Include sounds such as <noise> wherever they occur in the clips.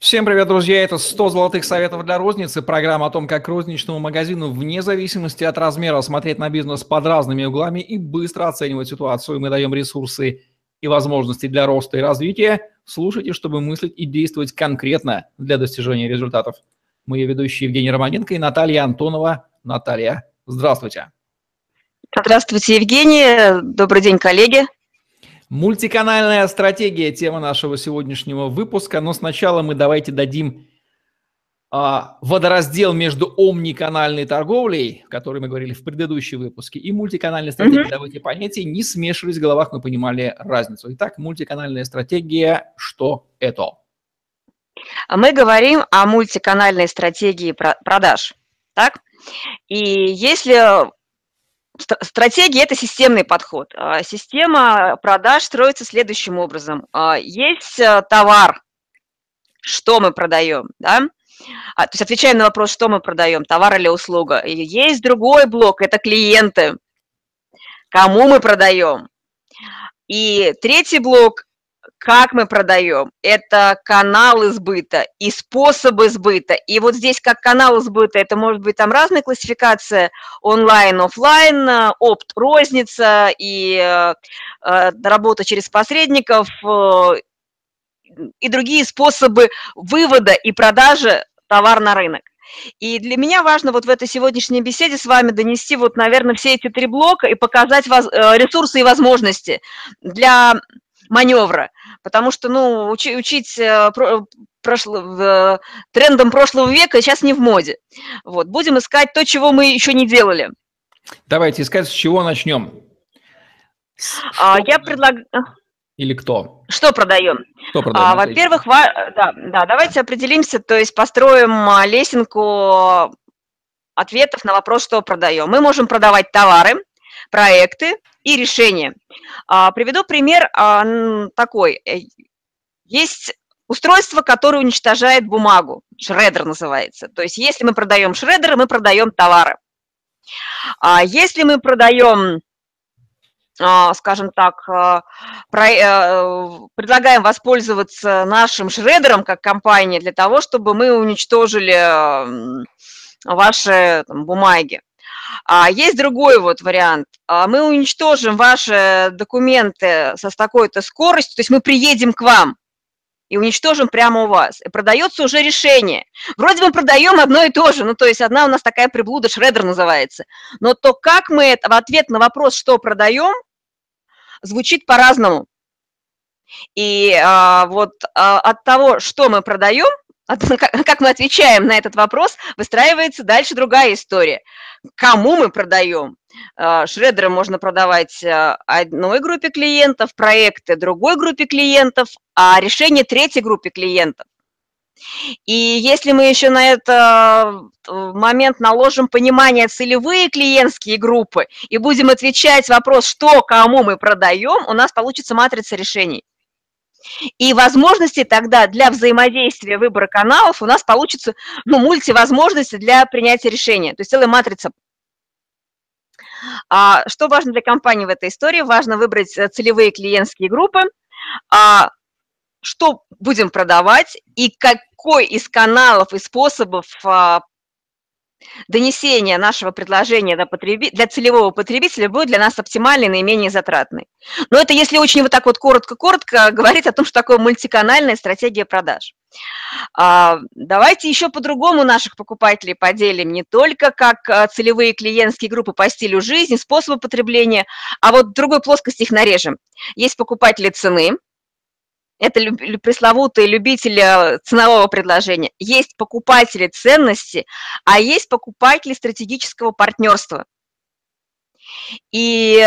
Всем привет, друзья! Это 100 золотых советов для розницы. Программа о том, как розничному магазину вне зависимости от размера смотреть на бизнес под разными углами и быстро оценивать ситуацию. Мы даем ресурсы и возможности для роста и развития. Слушайте, чтобы мыслить и действовать конкретно для достижения результатов. Мы ведущие Евгений Романенко и Наталья Антонова. Наталья, здравствуйте. Здравствуйте, Евгений. Добрый день, коллеги. Мультиканальная стратегия – тема нашего сегодняшнего выпуска. Но сначала мы давайте дадим а, водораздел между омниканальной торговлей, о которой мы говорили в предыдущем выпуске, и мультиканальной стратегией. Mm-hmm. Давайте понятия не смешивались в головах, мы понимали разницу. Итак, мультиканальная стратегия – что это? Мы говорим о мультиканальной стратегии продаж. Так? И если Стратегия – это системный подход. А, система продаж строится следующим образом. А, есть э, товар, что мы продаем, да? А, то есть отвечаем на вопрос, что мы продаем, товар или услуга. Есть другой блок – это клиенты, кому мы продаем. И третий блок как мы продаем, это каналы сбыта и способы сбыта. И вот здесь как канал сбыта, это может быть там разная классификация, онлайн, офлайн, опт, розница и э, э, работа через посредников э, и другие способы вывода и продажи товар на рынок. И для меня важно вот в этой сегодняшней беседе с вами донести вот, наверное, все эти три блока и показать воз, э, ресурсы и возможности для маневра, потому что, ну, учи, учить э, про, прошло, трендом прошлого века сейчас не в моде. Вот, будем искать то, чего мы еще не делали. Давайте искать, с чего начнем. А, я предлагаю... Или кто? Что продаем? Что продаем? А, во-первых, ва... да, да, давайте определимся, то есть построим а, лесенку ответов на вопрос, что продаем. Мы можем продавать товары, проекты и решения. А, приведу пример а, такой. Э, есть устройство, которое уничтожает бумагу. Шредер называется. То есть если мы продаем шредеры, мы продаем товары. А если мы продаем скажем так, э, предлагаем воспользоваться нашим шредером как компания для того, чтобы мы уничтожили ваши там, бумаги. А есть другой вот вариант. А, мы уничтожим ваши документы со такой-то скоростью, то есть мы приедем к вам и уничтожим прямо у вас. И продается уже решение. Вроде мы продаем одно и то же, ну то есть одна у нас такая приблуда, шредер называется. Но то, как мы это в ответ на вопрос, что продаем, звучит по-разному. И а, вот а, от того, что мы продаем, <laughs> как мы отвечаем на этот вопрос, выстраивается дальше другая история. Кому мы продаем? А, шредеры можно продавать а, одной группе клиентов, проекты другой группе клиентов, а решение третьей группе клиентов. И если мы еще на этот момент наложим понимание целевые клиентские группы и будем отвечать вопрос, что кому мы продаем, у нас получится матрица решений. И возможности тогда для взаимодействия выбора каналов у нас получится ну, мультивозможности для принятия решения, то есть целая матрица. А, что важно для компании в этой истории? Важно выбрать э, целевые клиентские группы, а, что будем продавать и какой из каналов и способов а, донесение нашего предложения для, потреби... для целевого потребителя будет для нас оптимальный, наименее затратный. Но это если очень вот так вот коротко-коротко говорить о том, что такое мультиканальная стратегия продаж. А, давайте еще по-другому наших покупателей поделим, не только как а, целевые клиентские группы по стилю жизни, способу потребления, а вот другой плоскости их нарежем. Есть покупатели цены, это пресловутые любители ценового предложения. Есть покупатели ценности, а есть покупатели стратегического партнерства. И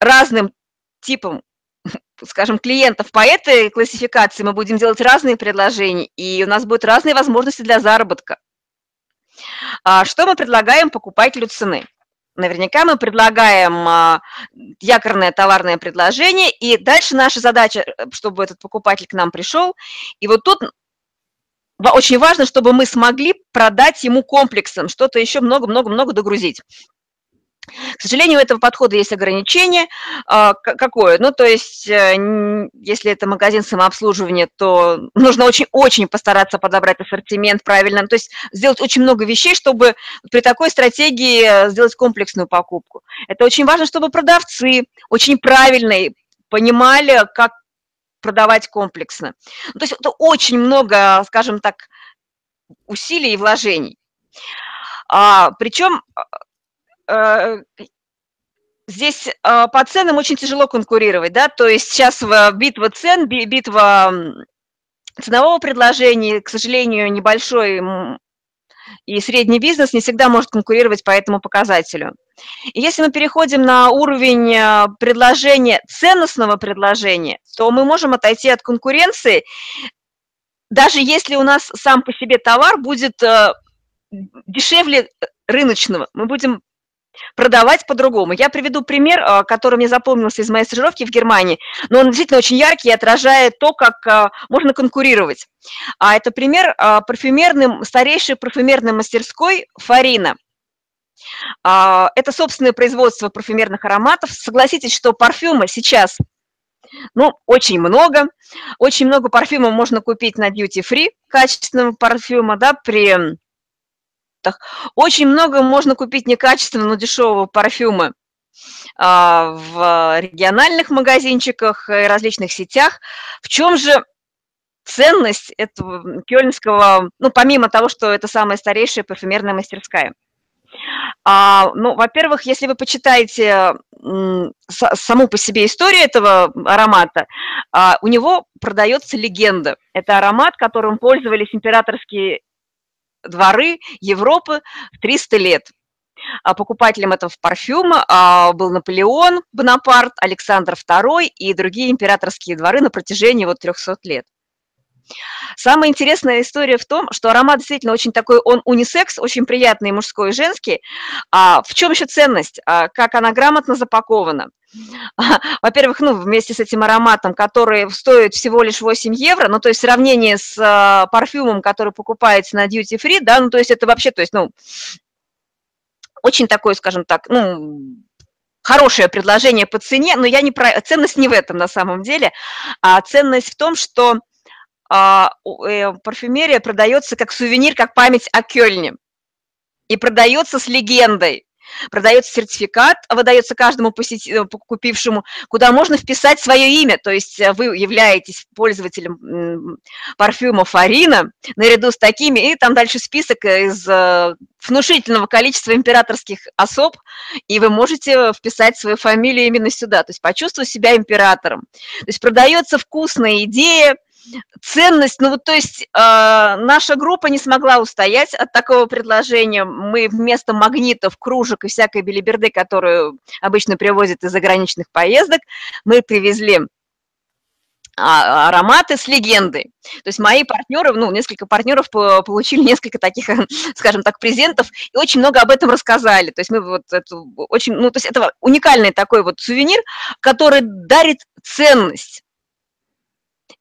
разным типам, <laughs> скажем, клиентов по этой классификации мы будем делать разные предложения, и у нас будут разные возможности для заработка. А что мы предлагаем покупателю цены? Наверняка мы предлагаем а, якорное товарное предложение, и дальше наша задача, э, чтобы этот покупатель к нам пришел. И вот тут очень важно, чтобы мы смогли продать ему комплексом, что-то еще много-много-много догрузить. К сожалению, у этого подхода есть ограничение. А, какое? Ну, то есть, э, если это магазин самообслуживания, то нужно очень-очень постараться подобрать ассортимент правильно, то есть сделать очень много вещей, чтобы при такой стратегии э, сделать комплексную покупку. Это очень важно, чтобы продавцы очень правильно понимали, как продавать комплексно. Ну, то есть это очень много, скажем так, усилий и вложений. А, причем Э, здесь а, по ценам очень тяжело конкурировать, да, то есть сейчас битва цен, битва ценового предложения, к сожалению, небольшой и средний бизнес не всегда может конкурировать по этому показателю. Если мы переходим на уровень а, предложения, ценностного предложения, то мы можем отойти от конкуренции, даже если у нас сам по себе товар будет э, дешевле рыночного, мы будем продавать по-другому. Я приведу пример, а, который мне запомнился из моей стажировки в Германии, но он действительно очень яркий и отражает то, как а, можно конкурировать. А это пример а, парфюмерным, старейшей парфюмерной мастерской Фарина. Это собственное производство парфюмерных ароматов. Согласитесь, что парфюма сейчас ну, очень много. Очень много парфюмов можно купить на duty-free, качественного парфюма, да, при продуктах. Очень много можно купить некачественного, но дешевого парфюма а, в региональных магазинчиках и различных сетях. В чем же ценность этого кёльнского, ну, помимо того, что это самая старейшая парфюмерная мастерская? А, ну, во-первых, если вы почитаете саму по себе историю этого аромата, а, у него продается легенда. Это аромат, которым пользовались императорские дворы Европы в 300 лет. А покупателем этого парфюма а, был Наполеон Бонапарт, Александр II и другие императорские дворы на протяжении вот 300 лет. Самая интересная история в том, что аромат действительно очень такой, он унисекс, очень приятный мужской и женский. А в чем еще ценность? А как она грамотно запакована? <laughs> Во-первых, ну, вместе с этим ароматом, который стоит всего лишь 8 евро, ну, то есть в сравнении с а, парфюмом, который покупается на duty free, да, ну, то есть это вообще, то есть, ну, очень такой, скажем так, ну, хорошее предложение по цене, но я не про... Ценность не в этом на самом деле, а ценность в том, что парфюмерия продается как сувенир, как память о Кёльне. И продается с легендой. Продается сертификат, выдается каждому посети... Э, купившему, куда можно вписать свое имя. То есть э, вы являетесь пользователем парфюма Фарина наряду с такими, и там дальше список из внушительного количества императорских особ, и вы можете вписать свою фамилию именно сюда, то есть почувствовать себя императором. То есть продается вкусная идея, ценность, ну вот то есть э, наша группа не смогла устоять от такого предложения. Мы вместо магнитов, кружек и всякой билиберды, которую обычно привозят из заграничных поездок, мы привезли а, ароматы с легендой. То есть мои партнеры, ну, несколько партнеров получили несколько таких, <laughs> скажем так, презентов и очень много об этом рассказали. То есть мы вот это очень, ну, то есть это уникальный такой вот сувенир, который дарит ценность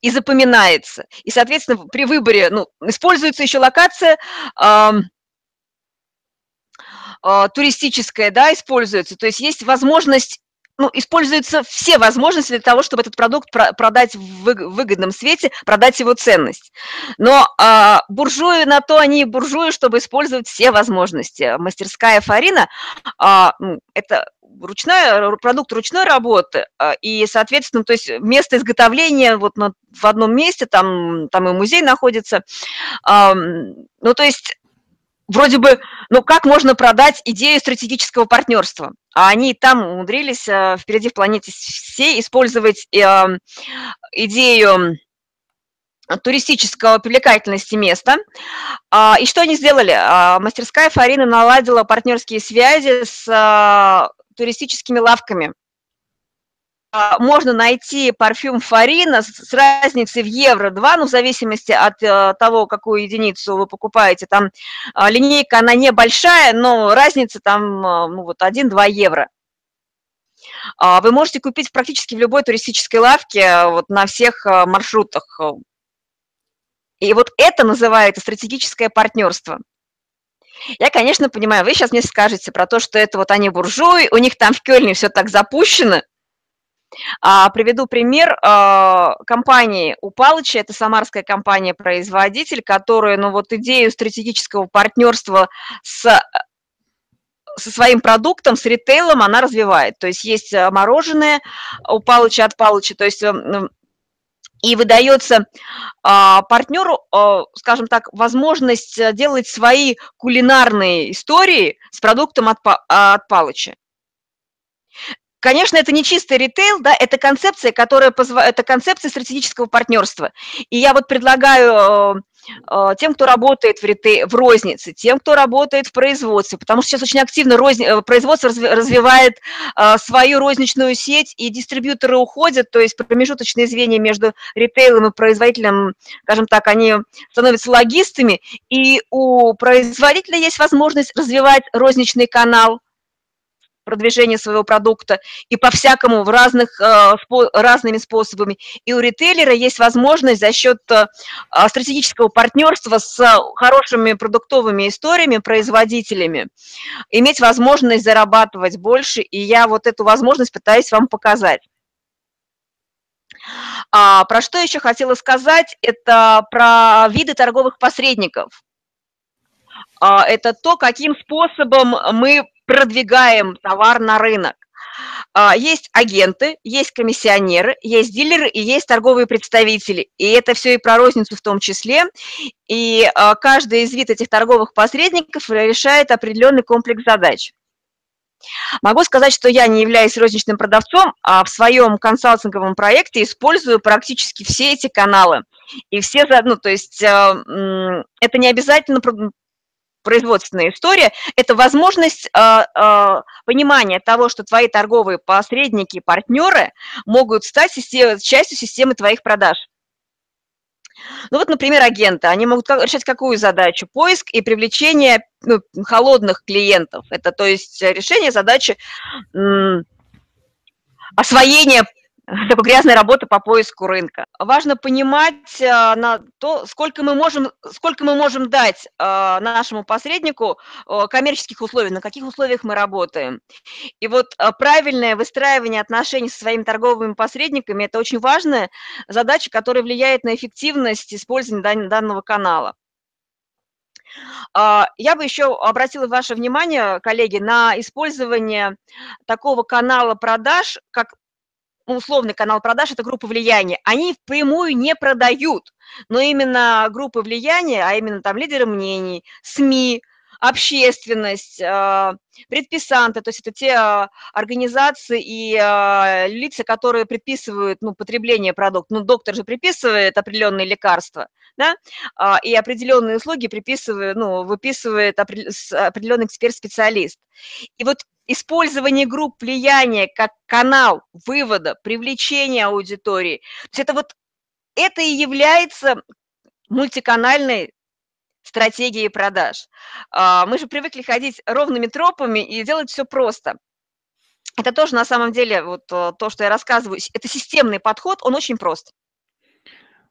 и запоминается. И, соответственно, при выборе ну, используется еще локация э, туристическая, да, используется. То есть есть возможность ну, используются все возможности для того, чтобы этот продукт продать в выгодном свете, продать его ценность. Но а, буржуи на то они и буржуи, чтобы использовать все возможности. Мастерская Фарина ну, это ручная, продукт ручной работы, а, и, соответственно, то есть место изготовления вот на, в одном месте, там, там и музей находится, ну, то есть вроде бы, ну как можно продать идею стратегического партнерства? А они там умудрились э, впереди в планете всей использовать э, идею туристического привлекательности места. А, и что они сделали? А, мастерская Фарина наладила партнерские связи с а, туристическими лавками. А, можно найти парфюм Фарина с разницей в евро 2, ну, в зависимости от э, того, какую единицу вы покупаете. Там а, линейка, она небольшая, но разница там, а, ну, вот 1-2 евро. Вы можете купить практически в любой туристической лавке вот на всех маршрутах. И вот это называется стратегическое партнерство. Я, конечно, понимаю, вы сейчас мне скажете про то, что это вот они буржуи, у них там в Кёльне все так запущено. А, приведу пример а, компании у это самарская компания-производитель, которая, ну вот идею стратегического партнерства с со своим продуктом, с ритейлом она развивает. То есть есть э, мороженое у Палыча от Палыча, то есть эм, и выдается а, партнеру, скажем так, возможность э, делать свои кулинарные истории с продуктом от, от Палыча. Конечно, это не чистый ритейл, да, это концепция, которая позволяет, это концепция стратегического партнерства. И я вот предлагаю э, э, тем, кто работает в, ритейл, в рознице, тем, кто работает в производстве, потому что сейчас очень активно розни, э, производство развивает свою розничную сеть, и дистрибьюторы уходят, то есть промежуточные звенья между ритейлом и производителем, скажем так, они становятся логистами, и у производителя есть возможность развивать розничный канал, продвижения своего продукта и по-всякому в разных, э, разными способами. И у ритейлера есть возможность за счет э, а, стратегического партнерства с хорошими продуктовыми историями, производителями, иметь возможность зарабатывать больше, и я вот эту возможность пытаюсь вам показать. А, про что еще хотела сказать, это про виды торговых посредников. А, это то, каким способом мы продвигаем товар на рынок. А, есть агенты, есть комиссионеры, есть дилеры и есть торговые представители. И это все и про розницу в том числе. И а, каждый из вид этих торговых посредников решает определенный комплекс задач. Могу сказать, что я не являюсь розничным продавцом, а в своем консалтинговом проекте использую практически все эти каналы. И все, ну, то есть а, это не обязательно производственная история, это возможность э, э, понимания того, что твои торговые посредники, партнеры могут стать систем, частью системы твоих продаж. Ну вот, например, агенты, они могут решать какую задачу? Поиск и привлечение ну, холодных клиентов. Это то есть решение задачи освоения <laughs> такой грязной работы по поиску рынка. Важно понимать а, на то, сколько мы можем, сколько мы можем дать а, нашему посреднику а, коммерческих условий, на каких условиях мы работаем. И вот правильное выстраивание отношений со своими торговыми посредниками – это очень важная задача, которая влияет на эффективность использования данного канала. Я бы еще обратила ваше внимание, коллеги, на использование такого канала продаж, как условный канал продаж – это группа влияния, они впрямую не продают, но именно группы влияния, а именно там лидеры мнений, СМИ, общественность, а, предписанты, то есть это те а, организации и а, лица, которые предписывают ну, потребление продукта. Ну, доктор же приписывает определенные лекарства, да, и определенные услуги приписывает, ну, выписывает определенный эксперт-специалист. И вот использование групп влияния как канал вывода, привлечения аудитории. То есть это вот это и является мультиканальной стратегией продаж. А, мы же привыкли ходить ровными тропами и делать все просто. Это тоже на самом деле вот э, то, что я рассказываю, это системный подход, он очень прост.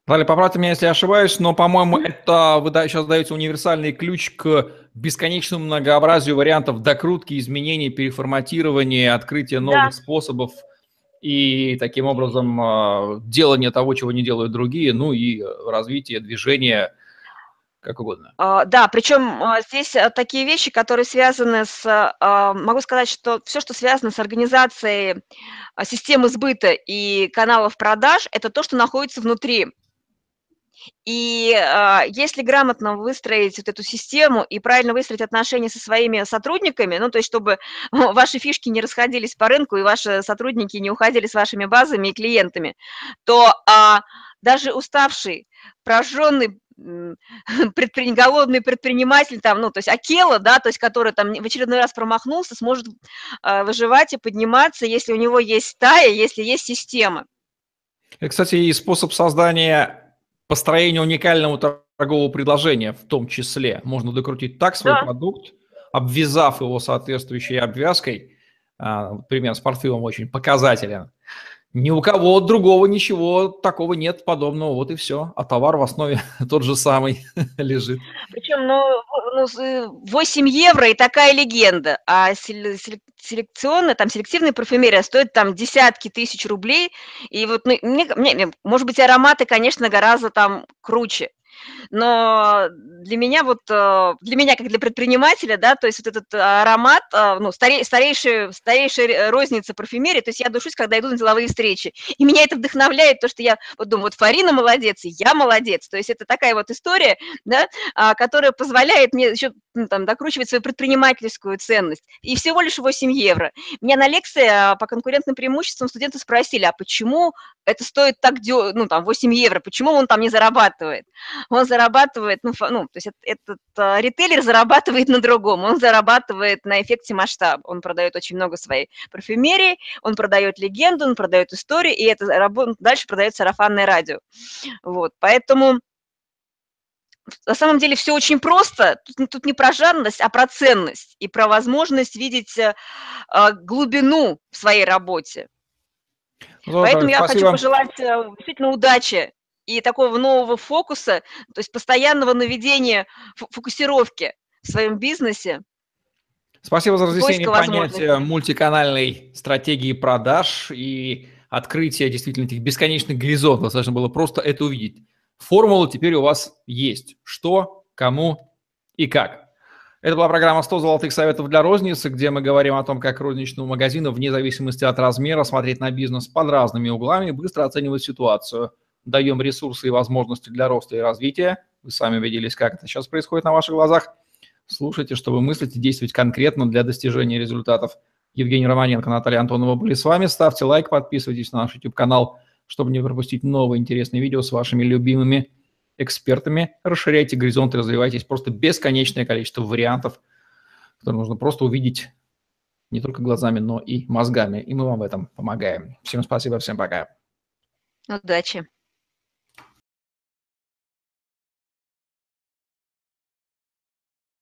Валя, поправьте меня, если я ошибаюсь, но, по-моему, это вы сейчас даете универсальный ключ к бесконечному многообразию вариантов докрутки, изменений, переформатирования, открытия новых да. способов и таким образом а, делания того, чего не делают другие, ну и развитие движения как угодно. А, да, причем а, здесь такие вещи, которые связаны с, могу сказать, что все, что связано с организацией системы сбыта и каналов продаж, это то, что находится внутри и э, если грамотно выстроить вот эту систему и правильно выстроить отношения со своими сотрудниками, ну, то есть чтобы <laughs> ваши фишки не расходились по рынку и ваши сотрудники не уходили с вашими базами и клиентами, то э, даже уставший, прожженный <laughs> предпри... голодный предприниматель, там, ну, то есть Акела, да, то есть который там в очередной раз промахнулся, сможет э, выживать и подниматься, если у него есть стая, если есть система. И, кстати, и способ создания построение уникального торгового предложения в том числе. Можно докрутить так свой да. продукт, обвязав его соответствующей обвязкой. А, пример с парфюмом очень показателен. Ни у кого другого ничего такого нет подобного, вот и все. А товар в основе <laughs> тот же самый <laughs> лежит. Причем, ну, ну, 8 евро и такая легенда, а селекционная, там, селективная парфюмерия стоит там десятки тысяч рублей, и вот, ну, мне, мне, может быть, ароматы, конечно, гораздо там круче, но для меня вот, э, для меня как для предпринимателя, да, то есть вот этот аромат, э, ну, старей, старейшая, старейшая розница парфюмерии, то есть я душусь, когда иду на деловые встречи, и меня это вдохновляет, то, что я вот думаю, вот Фарина молодец, и я молодец, то есть это такая вот история, да, а, которая позволяет мне еще ну, там, докручивать свою предпринимательскую ценность, и всего лишь 8 евро. Меня на лекции а, по конкурентным преимуществам студенты спросили, а почему это стоит так, ну, там, 8 евро, почему он там не зарабатывает? Он зарабатывает, ну, ну то есть этот, этот ритейлер зарабатывает на другом, он зарабатывает на эффекте масштаба, он продает очень много своей парфюмерии, он продает легенду, он продает истории, и это дальше продает сарафанное радио. Вот, поэтому на самом деле все очень просто. Тут, ну, тут не про жадность, а про ценность и про возможность видеть э, глубину в своей работе. Здорово, Поэтому я спасибо. хочу пожелать э, действительно удачи и такого нового фокуса, то есть постоянного наведения фокусировки в своем бизнесе. Спасибо за разъяснение понятия мультиканальной стратегии продаж и открытие действительно этих бесконечных горизонтов. Достаточно было просто это увидеть. Формула теперь у вас есть. Что, кому и как. Это была программа «100 золотых советов для розницы», где мы говорим о том, как розничному магазину, вне зависимости от размера, смотреть на бизнес под разными углами и быстро оценивать ситуацию. Даем ресурсы и возможности для роста и развития. Вы сами убедились, как это сейчас происходит на ваших глазах. Слушайте, чтобы мыслить и действовать конкретно для достижения результатов. Евгений Романенко, Наталья Антонова были с вами. Ставьте лайк, подписывайтесь на наш YouTube-канал, чтобы не пропустить новые интересные видео с вашими любимыми экспертами, расширяйте горизонты, развивайтесь. Просто бесконечное количество вариантов, которые нужно просто увидеть не только глазами, но и мозгами. И мы вам в этом помогаем. Всем спасибо, всем пока. Удачи.